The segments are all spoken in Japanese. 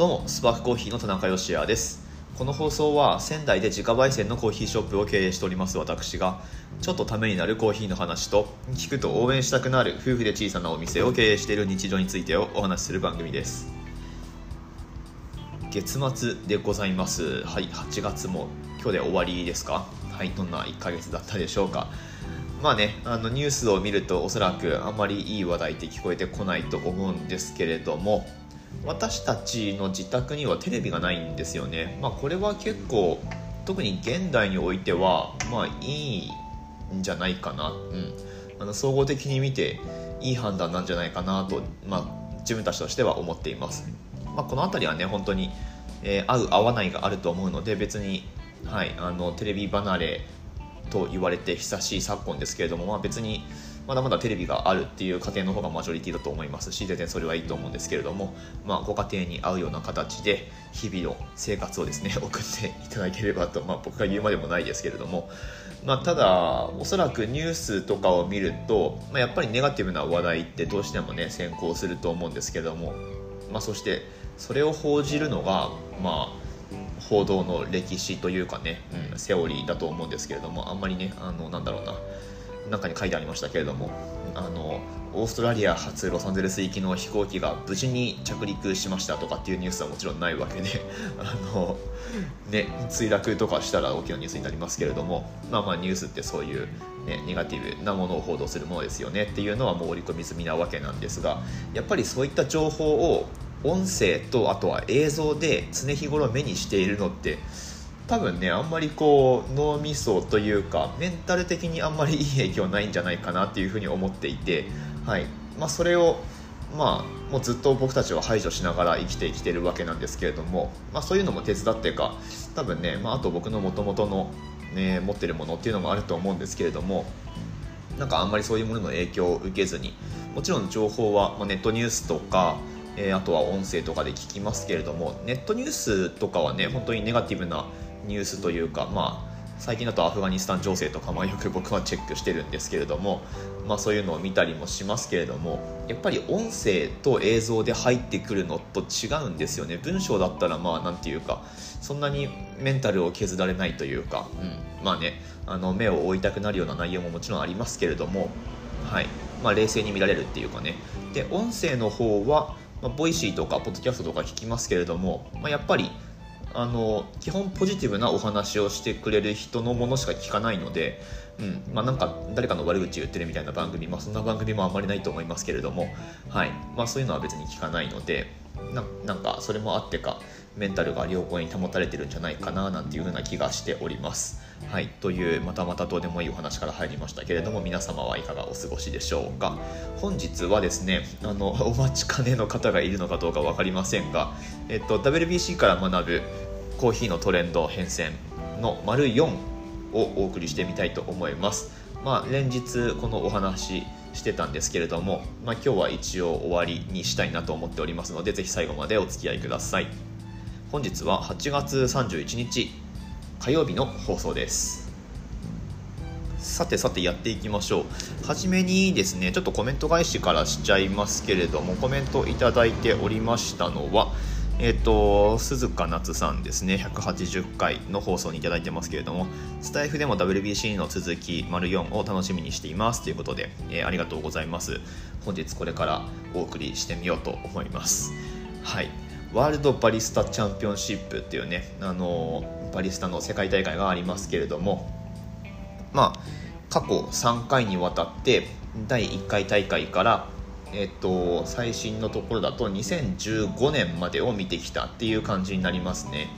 どうもスパークコーヒーの田中芳也です。この放送は仙台で自家焙煎のコーヒーショップを経営しております私が。ちょっとためになるコーヒーの話と聞くと応援したくなる夫婦で小さなお店を経営している日常についてをお話しする番組です。月末でございます。はい8月も今日で終わりですか？はいどんな1ヶ月だったでしょうか？まあねあのニュースを見るとおそらくあんまりいい話題って聞こえてこないと思うんですけれども私たちの自宅にはテレビがないんですよね、まあ、これは結構特に現代においてはまあいいんじゃないかな、うん、あの総合的に見ていい判断なんじゃないかなと、まあ、自分たちとしては思っています、まあ、この辺りはね本当に、えー、合う合わないがあると思うので別に、はい、あのテレビ離れと言われて久しい昨今ですけれども、まあ、別にまだまだテレビがあるっていう家庭の方がマジョリティだと思いますし全然それはいいと思うんですけれども、まあ、ご家庭に合うような形で日々の生活をですね 送っていただければと、まあ、僕が言うまでもないですけれども、まあ、ただおそらくニュースとかを見ると、まあ、やっぱりネガティブな話題ってどうしてもね先行すると思うんですけれども、まあ、そしてそれを報じるのがまあ報道の歴史というかね、うん、セオリーだと思うんですけれどもあんまりねあのなんだろうな中に書いてありましたけれどもあのオーストラリア発ロサンゼルス行きの飛行機が無事に着陸しましたとかっていうニュースはもちろんないわけで あの、ね、墜落とかしたら大きなニュースになりますけれども、まあ、まあニュースってそういう、ね、ネガティブなものを報道するものですよねっていうのはもう織り込み済みなわけなんですがやっぱりそういった情報を音声とあとは映像で常日頃目にしているのって多分ねあんまりこう脳みそというかメンタル的にあんまりいい影響ないんじゃないかなっていうふうに思っていて、はい。まあ、それをまあ、もうずっと僕たちは排除しながら生きてきてるわけなんですけれども、まあ、そういうのも手伝っていうか多分ね、まあ、あと僕のもともとの、ね、持ってるものっていうのもあると思うんですけれどもなんかあんまりそういうものの影響を受けずにもちろん情報は、まあ、ネットニュースとかえ、あとは音声とかで聞きますけれどもネットニュースとかはね本当にネガティブなニュースというか、まあ、最近だとアフガニスタン情勢とか、まあ、よく僕はチェックしてるんですけれども、まあ、そういうのを見たりもしますけれどもやっぱり音声と映像で入ってくるのと違うんですよね。文章だったらまあなんていうかそんなにメンタルを削られないというか、うん、まあねあの目を覆いたくなるような内容ももちろんありますけれども、はいまあ、冷静に見られるっていうかね。で音声の方は、まあ、ボイシーとかポッドキャストとか聞きますけれども、まあ、やっぱりあの基本ポジティブなお話をしてくれる人のものしか聞かないので、うんまあ、なんか誰かの悪口言ってるみたいな番組、まあ、そんな番組もあんまりないと思いますけれども、はい。まあ、そういうのは別に聞かないのでななんかそれもあってかメンタルが良好に保たれてるんじゃないかななんていう風な気がしております。はい、というまたまたどうでもいいお話から入りましたけれども皆様はいかがお過ごしでしょうか。本日はですねあのお待ちかねの方がいるのかどうか分かりませんが、えっと、WBC から学ぶコーヒーのトレンド変遷の丸4をお送りしてみたいと思います。まあ、連日このお話してたんですけれども、まあ、今日は一応終わりにしたいなと思っておりますのでぜひ最後までお付き合いください。本日は8月31日火曜日の放送です。さてさてやっていきましょう。はじめにですねちょっとコメント返しからしちゃいますけれどもコメントいただいておりましたのはえっ、ー、と、鈴鹿夏さんですね、180回の放送にいいてますけれども、スタイフでも WBC の続き、丸4を楽しみにしていますということで、えー、ありがとうございます。本日これからお送りしてみようと思います。はい。ワールドバリスタチャンピオンシップっていうね、あのバリスタの世界大会がありますけれども、まあ、過去3回にわたって第1回大会からえっと、最新のところだと2015年までを見てきたっていう感じになりますね。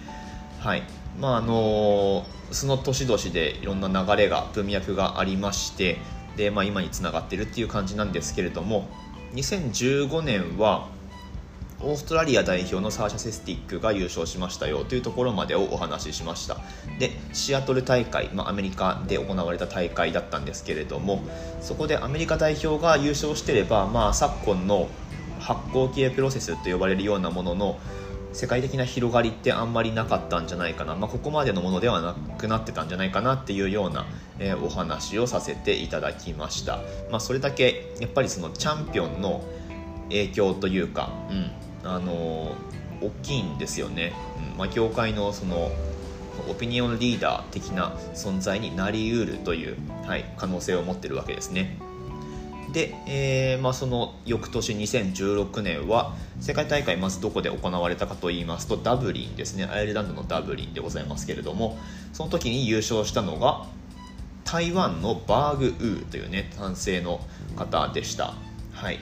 はいまああのその年々でいろんな流れが文脈がありましてで、まあ、今につながってるっていう感じなんですけれども2015年はオーストラリア代表のサーシャ・セスティックが優勝しましたよというところまでをお話ししました。でシアトル大会、まあ、アメリカで行われた大会だったんですけれどもそこでアメリカ代表が優勝してれば、まあ、昨今の発酵系プロセスと呼ばれるようなものの世界的な広がりってあんまりなかったんじゃないかな、まあ、ここまでのものではなくなってたんじゃないかなっていうような、えー、お話をさせていただきました、まあ、それだけやっぱりそのチャンピオンの影響というか、うん、あの大きいんですよね、うん。まあ、業界のそのオピニオンリーダー的な存在になりうるという、はい、可能性を持ってるわけですね。で、えーまあ、その翌年2016年は世界大会まずどこで行われたかといいますとダブリンですね。アイルランドのダブリンでございますけれどもその時に優勝したのが台湾のバーグ・ウーというね男性の方でした。はい。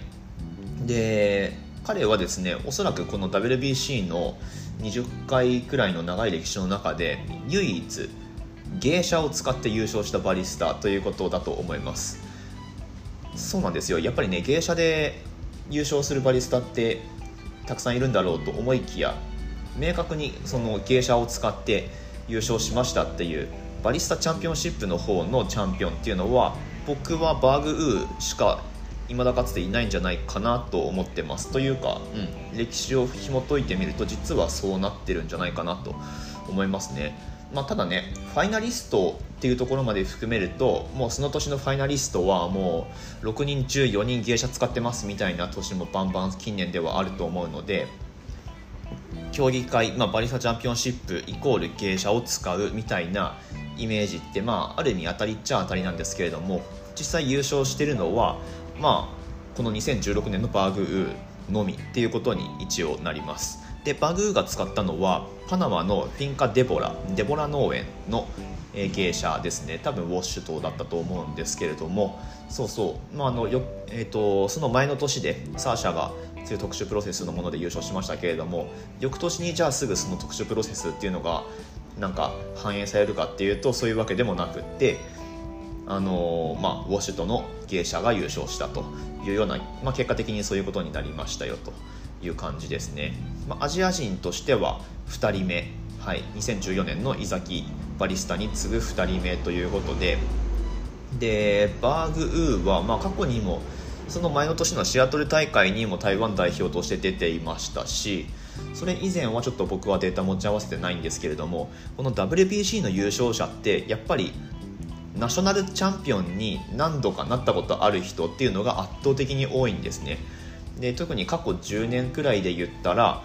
で彼はですねおそらくこの WBC の20回くらいの長い歴史の中で唯一芸者を使って優勝したバリスタということだと思います。そうなんですよ。やっぱりね芸者で優勝するバリスタってたくさんいるんだろうと思いきや明確にその芸者を使って優勝しましたっていうバリスタチャンピオンシップの方のチャンピオンっていうのは僕はバーグウーしか未だかつていないんじゃないかなと思ってます。というか、うん、歴史を紐解いてみると実はそうなってるんじゃないかなと思いますね、まあ、ただねファイナリストっていうところまで含めるともうその年のファイナリストはもう6人中4人芸者使ってますみたいな年もバンバン近年ではあると思うので競技会、まあ、バリスタチャンピオンシップイコール芸者を使うみたいなイメージって、まあ、ある意味当たりっちゃ当たりなんですけれども実際優勝してるのはまあ、この2016年のバーグーのみっていうことに一応なります。でバグーが使ったのはパナマのフィンカ・デボラデボラ農園の芸者ですね。多分ウォッシュ島だったと思うんですけれども。そうそう、まああのよえーと、その前の年でサーシャがそういう特殊プロセスのもので優勝しましたけれども翌年にじゃあすぐその特殊プロセスっていうのがなんか反映されるかっていうとそういうわけでもなくってあのまあ、ウォシュとの芸者が優勝したというような、まあ、結果的にそういうことになりましたよという感じですね、まあ、アジア人としては2人目、はい、2014年のイザキ・バリスタに次ぐ2人目ということででバーグ・ウーは、まあ、過去にもその前の年のシアトル大会にも台湾代表として出ていましたしそれ以前はちょっと僕はデータ持ち合わせてないんですけれどもこの WBC の優勝者ってやっぱりナショナルチャンピオンに何度かなったことある人っていうのが圧倒的に多いんですね。で特に過去10年くらいで言ったら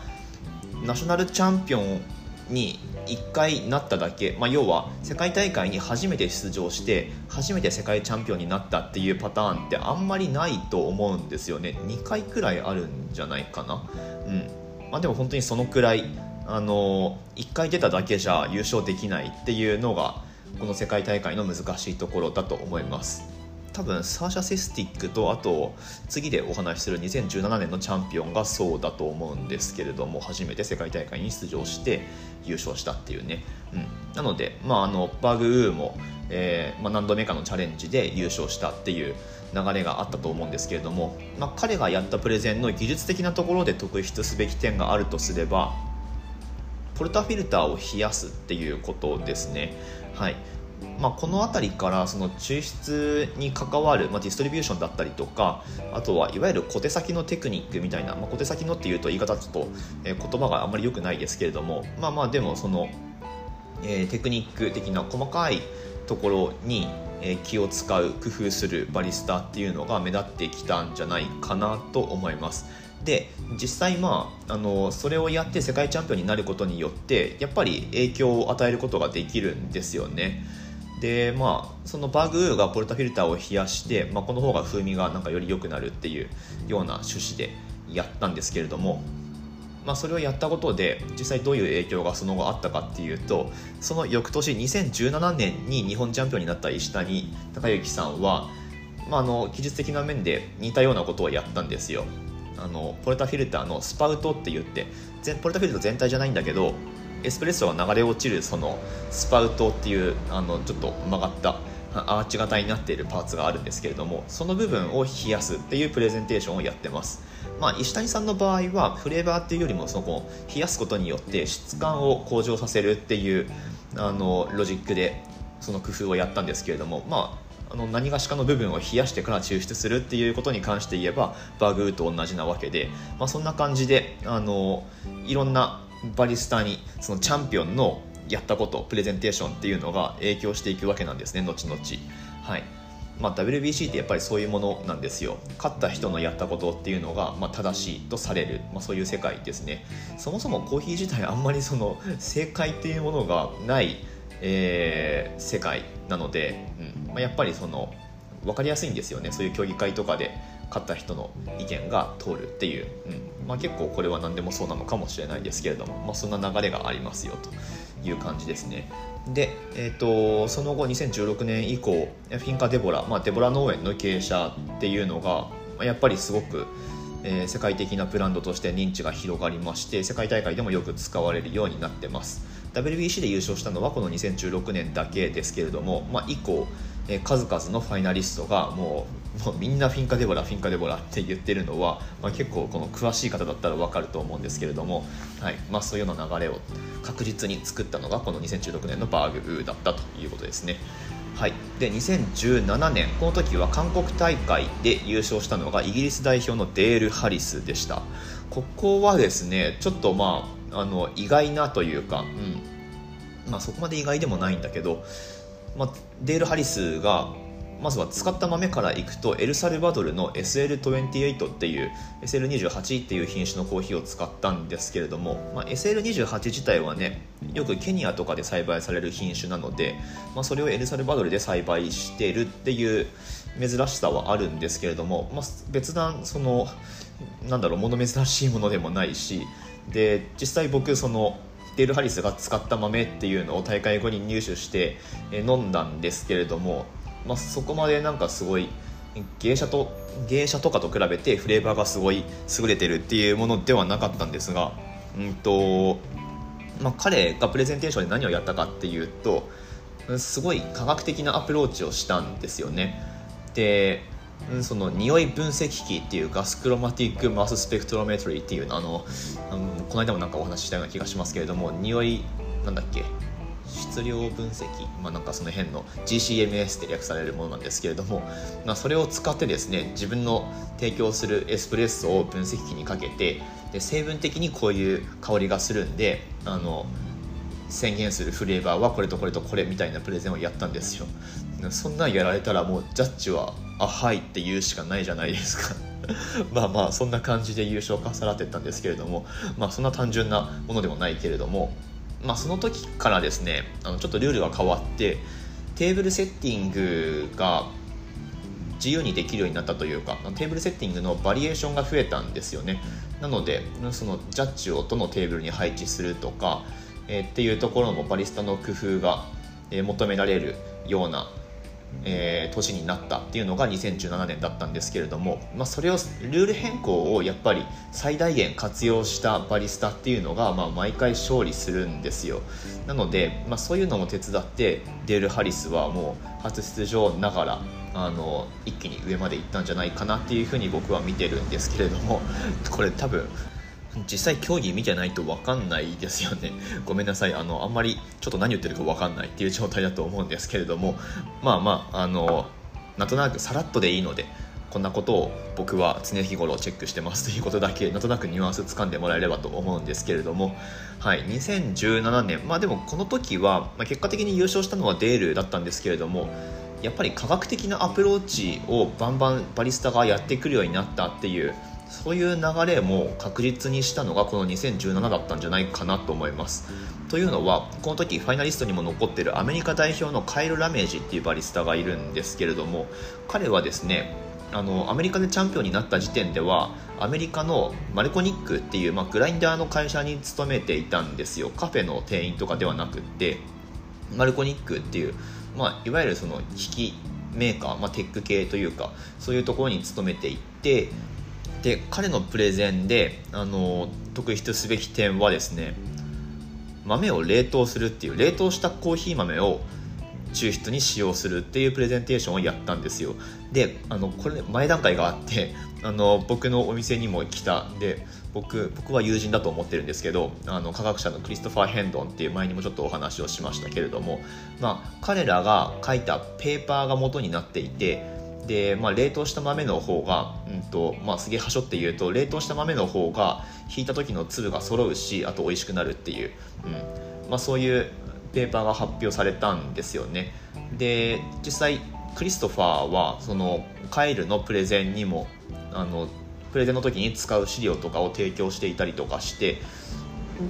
ナショナルチャンピオンに1回なっただけ、まあ、要は世界大会に初めて出場して初めて世界チャンピオンになったっていうパターンってあんまりないと思うんですよね。2回くらいあるんじゃないかな。うん。まあでも本当にそのくらいあの1回出ただけじゃ優勝できないっていうのがこの世界大会の難しいところだと思います。多分サーシャ・セスティックとあと次でお話しする2017年のチャンピオンがそうだと思うんですけれども初めて世界大会に出場して優勝したっていうね、うん、なので、まあ、あのバグウーも、えーまあ、何度目かのチャレンジで優勝したっていう流れがあったと思うんですけれども、まあ、彼がやったプレゼンの技術的なところで特筆すべき点があるとすればポルタフィルターを冷やすっていうことですね。はいまあ、この辺りからその抽出に関わる、まあ、ディストリビューションだったりとかあとはいわゆる小手先のテクニックみたいな、まあ、小手先のっていうと言い方ちょっと、え、言葉があんまり良くないですけれどもまあまあでもその、え、テクニック的な細かいところにえ気を使う工夫するバリスタっていうのが目立ってきたんじゃないかなと思います。で実際まああのそれをやって世界チャンピオンになることによってやっぱり影響を与えることができるんですよね。でまあそのバグがポルタフィルターを冷やして、まあ、この方が風味がなんかより良くなるっていうような趣旨でやったんですけれどもまあ、それをやったことで実際どういう影響がその後あったかっていうとその翌年2017年に日本チャンピオンになった石谷孝之さんは、まあ、あの技術的な面で似たようなことをやったんですよ。あのポルタフィルターのスパウトって言ってポルタフィルター全体じゃないんだけどエスプレッソが流れ落ちるそのスパウトっていうあのちょっと曲がったアーチ型になっているパーツがあるんですけれどもその部分を冷やすっていうプレゼンテーションをやってます。まあ、石谷さんの場合はフレーバーっていうよりもその冷やすことによって質感を向上させるっていうあのロジックでその工夫をやったんですけれども、まあ、あの何がしかの部分を冷やしてから抽出するっていうことに関して言えばバグーと同じなわけで、まあ、そんな感じであのいろんなバリスタにそのチャンピオンのやったことプレゼンテーションっていうのが影響していくわけなんですね後々。はい。まあ、WBC ってやっぱりそういうものなんですよ。勝った人のやったことっていうのが、まあ、正しいとされる、まあ、そういう世界ですね。そもそもコーヒー自体あんまりその正解っていうものがない、えー、世界なので、うん。まあ、やっぱりその分かりやすいんですよね。そういう競技会とかで勝った人の意見が通るっていう、うん。まあ、結構これは何でもそうなのかもしれないですけれども、まあ、そんな流れがありますよという感じですね。で、えーと、その後2016年以降フィンカ・デボラ、まあ、デボラ農園の経営者っていうのがやっぱりすごく、えー、世界的なブランドとして認知が広がりまして世界大会でもよく使われるようになってます。WBC で優勝したのはこの2016年だけですけれども、まあ、以降え数々のファイナリストがもうもうみんなフィンカデボラフィンカデボラって言ってるのは、まあ、結構この詳しい方だったら分かると思うんですけれども、はい。まあ、そういうような流れを確実に作ったのがこの2016年のバーグだったということですね。はい、で2017年この時は韓国大会で優勝したのがイギリス代表のデール・ハリスでした。ここはですねちょっとまああの意外なというか、うん。まあ、そこまで意外でもないんだけどまあ、デール・ハリスがまずは使った豆からいくとエルサルバドルの SL28 っていう SL28 っていう品種のコーヒーを使ったんですけれども、まあ、SL28 自体はねよくケニアとかで栽培される品種なので、まあ、それをエルサルバドルで栽培してるっていう珍しさはあるんですけれども、まあ、別段そのなんだろう物珍しいものでもないしで実際僕そのデール・ハリスが使った豆っていうのを大会後に入手して飲んだんですけれども、まあ、そこまでなんかすごい芸者と芸者とかと比べてフレーバーがすごい優れてるっていうものではなかったんですが、うんとまあ、彼がプレゼンテーションで何をやったかっていうとすごい科学的なアプローチをしたんですよね。でうん、その匂い分析機っていうガスクロマティックマススペクトロメトリーっていうあのあのこの間もなんかお話ししたような気がしますけれども匂いなんだっけ？質量分析、まあ、なんかその辺の GCMS って略されるものなんですけれども、まあ、それを使ってですね自分の提供するエスプレッソを分析機にかけてで成分的にこういう香りがするんであの宣言するフレーバーはこれとこれとこれみたいなプレゼンをやったんですよ。そんなんやられたらもうジャッジは「あはい」って言うしかないじゃないですか。まあまあそんな感じで優勝かさらってったんですけれどもまあそんな単純なものでもないけれどもまあその時からですねあのちょっとルールが変わってテーブルセッティングが自由にできるようになったというかテーブルセッティングのバリエーションが増えたんですよね。なのでそのジャッジをどのテーブルに配置するとかえー、っていうところもバリスタの工夫が、え、求められるような、えー、年になったっていうのが2017年だったんですけれども、まあ、それをルール変更をやっぱり最大限活用したバリスタっていうのが、まあ、毎回勝利するんですよ。なので、まあ、そういうのも手伝ってデール・ハリスはもう初出場ながらあの一気に上まで行ったんじゃないかなっていうふうに僕は見てるんですけれどもこれ多分実際競技見てないと分かんないですよね。ごめんなさい。あのあんまりちょっと何言ってるか分かんないっていう状態だと思うんですけれども。まあまああのなんとなくさらっとでいいのでこんなことを僕は常日頃チェックしてますということだけなんとなくニュアンス掴んでもらえればと思うんですけれども。はい。2017年まあでもこの時は、まあ、結果的に優勝したのはデールだったんですけれどもやっぱり科学的なアプローチをバンバンバリスタがやってくるようになったっていうそういう流れも確実にしたのがこの2017だったんじゃないかなと思います。というのはこの時ファイナリストにも残っているアメリカ代表のカイル・ラメージっていうバリスタがいるんですけれども彼はですねあのアメリカでチャンピオンになった時点ではアメリカのマルコニックっていう、まあ、グラインダーの会社に勤めていたんですよカフェの店員とかではなくってマルコニックっていう、まあ、いわゆるその機器メーカー、まあ、テック系というかそういうところに勤めていてで彼のプレゼンであの特筆すべき点はですね豆を冷凍するっていう冷凍したコーヒー豆を抽出に使用するっていうプレゼンテーションをやったんですよ。であのこれ前段階があってあの僕のお店にも来た。で僕僕は友人だと思ってるんですけどあの科学者のクリストファー・ヘンドンっていう前にもちょっとお話をしましたけれども、まあ、彼らが書いたペーパーが元になっていてで、まあ、冷凍した豆の方が、うんとまあ、すげえはしょって言うと冷凍した豆の方が引いた時の粒が揃うしあと美味しくなるっていう、うん。まあ、そういうペーパーが発表されたんですよね。で実際クリストファーはそのカイルのプレゼンにもあのプレゼンの時に使う資料とかを提供していたりとかして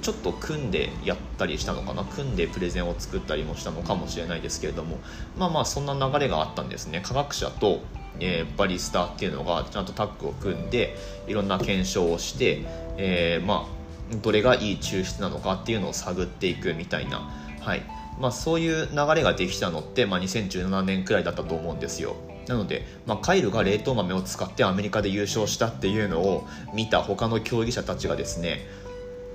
ちょっと組んでやったりしたのかな？組んでプレゼンを作ったりもしたのかもしれないですけれども。まあまあそんな流れがあったんですね。科学者と、えー、バリスタっていうのがちゃんとタッグを組んでいろんな検証をして、えー、まあどれがいい抽出なのかっていうのを探っていくみたいな、はい。まあ、そういう流れができたのって、まあ、2017年くらいだったと思うんですよ。なので、まあ、カイルが冷凍豆を使ってアメリカで優勝したっていうのを見た他の競技者たちがですね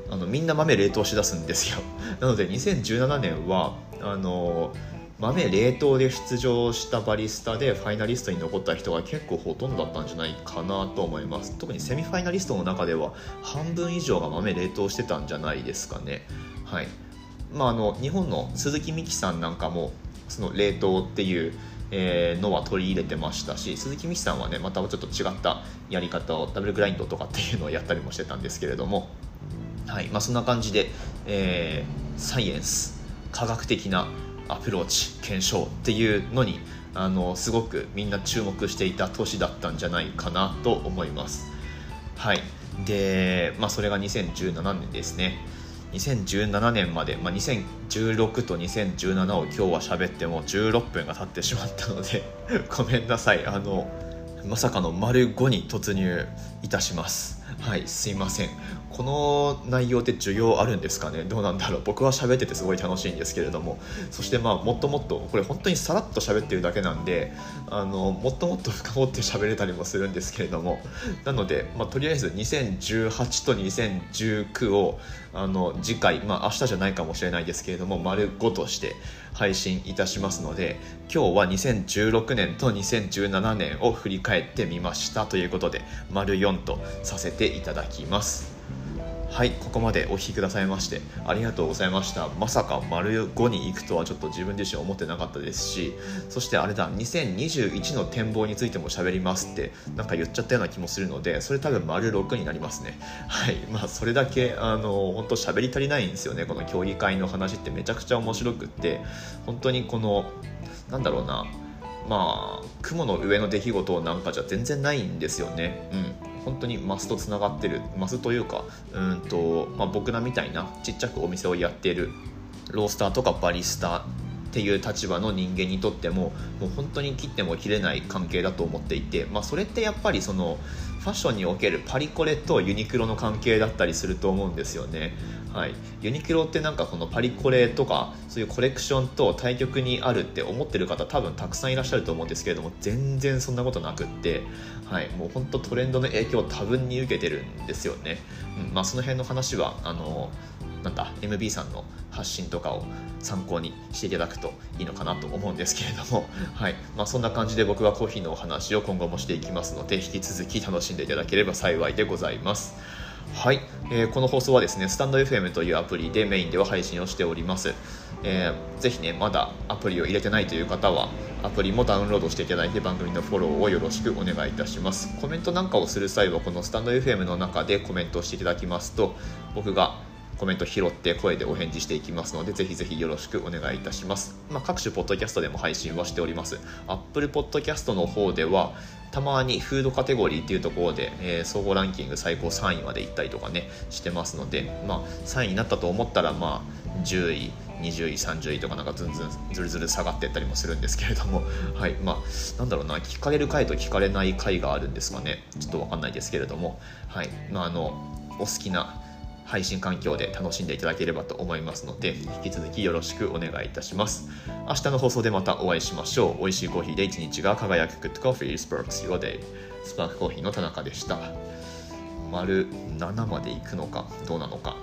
あのみんな豆冷凍しだすんですよ。なので2017年はあの豆冷凍で出場したバリスタでファイナリストに残った人が結構ほとんどだったんじゃないかなと思います。特にセミファイナリストの中では半分以上が豆冷凍してたんじゃないですかね。はい。まああの日本の鈴木美希さんなんかもその冷凍っていうえー、のは取り入れてましたし鈴木美希さんはねまたちょっと違ったやり方をダブルグラインドとかっていうのをやったりもしてたんですけれども。はいまあ、そんな感じで、えー、サイエンス科学的なアプローチ検証っていうのにあのすごくみんな注目していた年だったんじゃないかなと思います。はいで、まあ、それが2017年ですね。2017年まで、まあ、2016と2017を今日は喋っても16分が経ってしまったのでごめんなさい。あのまさかの丸5に突入いたします。はいすいません。この内容って需要あるんですかね？どうなんだろう？僕は喋っててすごい楽しいんですけれども。そしてまあもっともっとこれ本当にさらっと喋ってるだけなんであのもっともっと深掘って喋れたりもするんですけれども。なので、まあ、とりあえず2018と2019をあの次回まあ明日じゃないかもしれないですけれども丸5として配信いたしますので今日は2016年と2017年を振り返ってみましたということで丸4とさせていただきます。はいここまでお聞きくださいましてありがとうございました。まさか丸5に行くとはちょっと自分自身思ってなかったですしそしてあれだ2021の展望についても喋りますってなんか言っちゃったような気もするのでそれ多分丸6になりますね。はいまあそれだけあの本当喋り足りないんですよね。この競技会の話ってめちゃくちゃ面白くって本当にこのなんだろうなまあ雲の上の出来事なんかじゃ全然ないんですよね。うん。本当にマスとつながってるマスというかうんと、まあ、僕らみたいなちっちゃくお店をやっているロースターとかバリスタっていう立場の人間にとってももう本当に切っても切れない関係だと思っていて、まあ、それってやっぱりそのファッションにおけるパリコレとユニクロの関係だったりすると思うんですよね。はい、ユニクロってなんかこのパリコレとかそういうコレクションと対極にあるって思ってる方多分たくさんいらっしゃると思うんですけれども全然そんなことなくって、はい、もうほんとトレンドの影響を多分に受けてるんですよね。うんまあ、その辺の話はあのなんだ MB さんの発信とかを参考にしていただくといいのかなと思うんですけれども、はい。まあ、そんな感じで僕はコーヒーのお話を今後もしていきますので引き続き楽しんでいただければ幸いでございます。はい、えー、この放送はですねスタンド FM というアプリでメインでは配信をしております、えー、ぜひねまだアプリを入れてないという方はアプリもダウンロードしていただいて番組のフォローをよろしくお願いいたします。コメントなんかをする際はこのスタンド FM の中でコメントをしていただきますと僕がコメント拾って声でお返事していきますので、ぜひぜひよろしくお願いいたします。まあ、各種ポッドキャストでも配信はしております。Apple Podcast の方では、たまにフードカテゴリーっていうところで、えー、総合ランキング最高3位まで行ったりとかね、してますので、まあ、3位になったと思ったら、まあ、10位、20位、30位とかなんかずんずんずるずる下がってったりもするんですけれども、はい、まあ、なんだろうな、聞かれる回と聞かれない回があるんですかね。ちょっとわかんないですけれども、はい、まあ、あの、お好きな配信環境で楽しんでいただければと思いますので、引き続きよろしくお願いいたします。明日の放送でまたお会いしましょう。美味しいコーヒーで一日が輝く Good Coffee Sparks Your Day。スパークコーヒーの田中でした。丸7まで行くのか、どうなのか。